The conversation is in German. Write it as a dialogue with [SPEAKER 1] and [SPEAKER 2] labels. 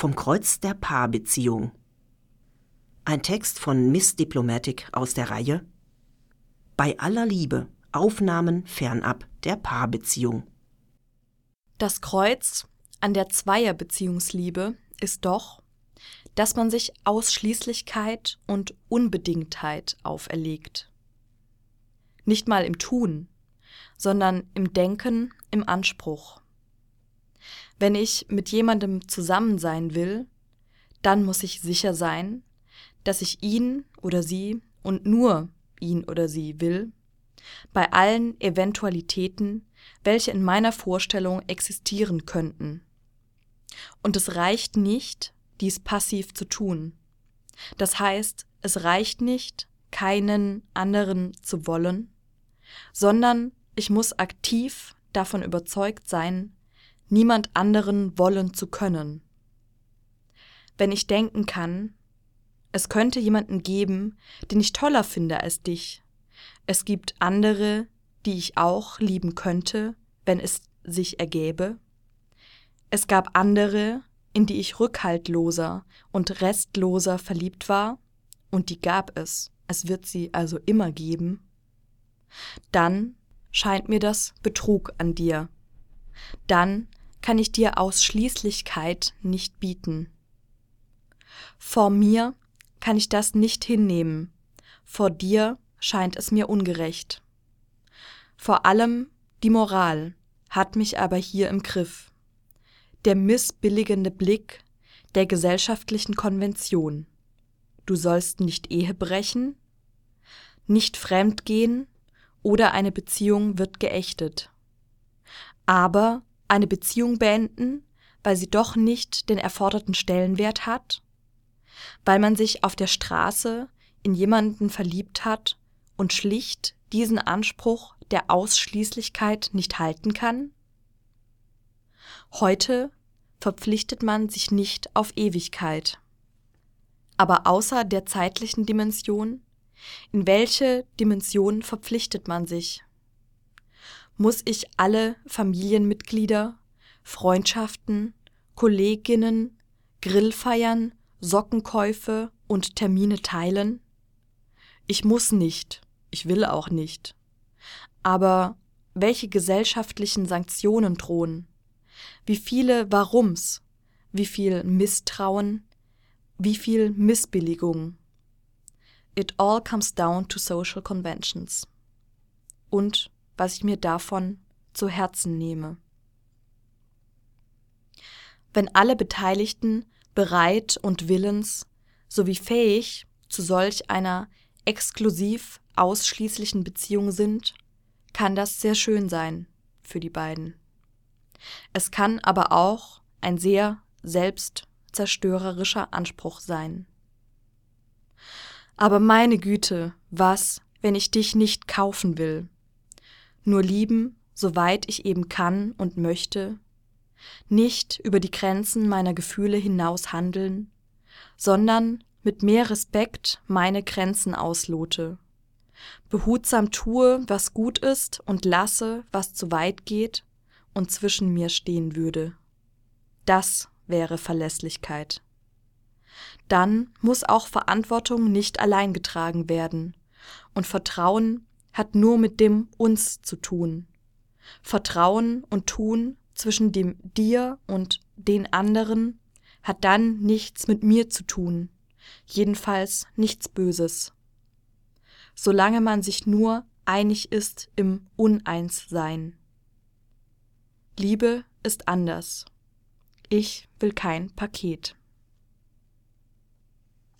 [SPEAKER 1] Vom Kreuz der Paarbeziehung. Ein Text von Miss Diplomatic aus der Reihe Bei aller Liebe Aufnahmen fernab der Paarbeziehung.
[SPEAKER 2] Das Kreuz an der Zweierbeziehungsliebe ist doch, dass man sich Ausschließlichkeit und Unbedingtheit auferlegt. Nicht mal im Tun, sondern im Denken, im Anspruch. Wenn ich mit jemandem zusammen sein will, dann muss ich sicher sein, dass ich ihn oder sie und nur ihn oder sie will, bei allen Eventualitäten, welche in meiner Vorstellung existieren könnten. Und es reicht nicht, dies passiv zu tun. Das heißt, es reicht nicht, keinen anderen zu wollen, sondern ich muss aktiv davon überzeugt sein, niemand anderen wollen zu können. Wenn ich denken kann, es könnte jemanden geben, den ich toller finde als dich. Es gibt andere, die ich auch lieben könnte, wenn es sich ergäbe. Es gab andere, in die ich rückhaltloser und restloser verliebt war, und die gab es, es wird sie also immer geben. Dann scheint mir das Betrug an dir. Dann kann ich dir Ausschließlichkeit nicht bieten. Vor mir kann ich das nicht hinnehmen, vor dir scheint es mir ungerecht. Vor allem die Moral hat mich aber hier im Griff. Der missbilligende Blick der gesellschaftlichen Konvention. Du sollst nicht Ehe brechen, nicht fremdgehen oder eine Beziehung wird geächtet. Aber eine Beziehung beenden, weil sie doch nicht den erforderten Stellenwert hat? Weil man sich auf der Straße in jemanden verliebt hat und schlicht diesen Anspruch der Ausschließlichkeit nicht halten kann? Heute verpflichtet man sich nicht auf Ewigkeit. Aber außer der zeitlichen Dimension, in welche Dimension verpflichtet man sich? Muss ich alle Familienmitglieder, Freundschaften, Kolleginnen, Grillfeiern, Sockenkäufe und Termine teilen? Ich muss nicht, ich will auch nicht. Aber welche gesellschaftlichen Sanktionen drohen? Wie viele Warums? Wie viel Misstrauen? Wie viel Missbilligung? It all comes down to social conventions. Und was ich mir davon zu Herzen nehme. Wenn alle Beteiligten bereit und willens sowie fähig zu solch einer exklusiv ausschließlichen Beziehung sind, kann das sehr schön sein für die beiden. Es kann aber auch ein sehr selbstzerstörerischer Anspruch sein. Aber meine Güte, was, wenn ich dich nicht kaufen will? Nur lieben, soweit ich eben kann und möchte, nicht über die Grenzen meiner Gefühle hinaus handeln, sondern mit mehr Respekt meine Grenzen auslote, behutsam tue, was gut ist und lasse, was zu weit geht und zwischen mir stehen würde. Das wäre Verlässlichkeit. Dann muss auch Verantwortung nicht allein getragen werden und Vertrauen hat nur mit dem uns zu tun. Vertrauen und Tun zwischen dem dir und den anderen hat dann nichts mit mir zu tun, jedenfalls nichts Böses. Solange man sich nur einig ist im Uneinssein. Liebe ist anders. Ich will kein Paket.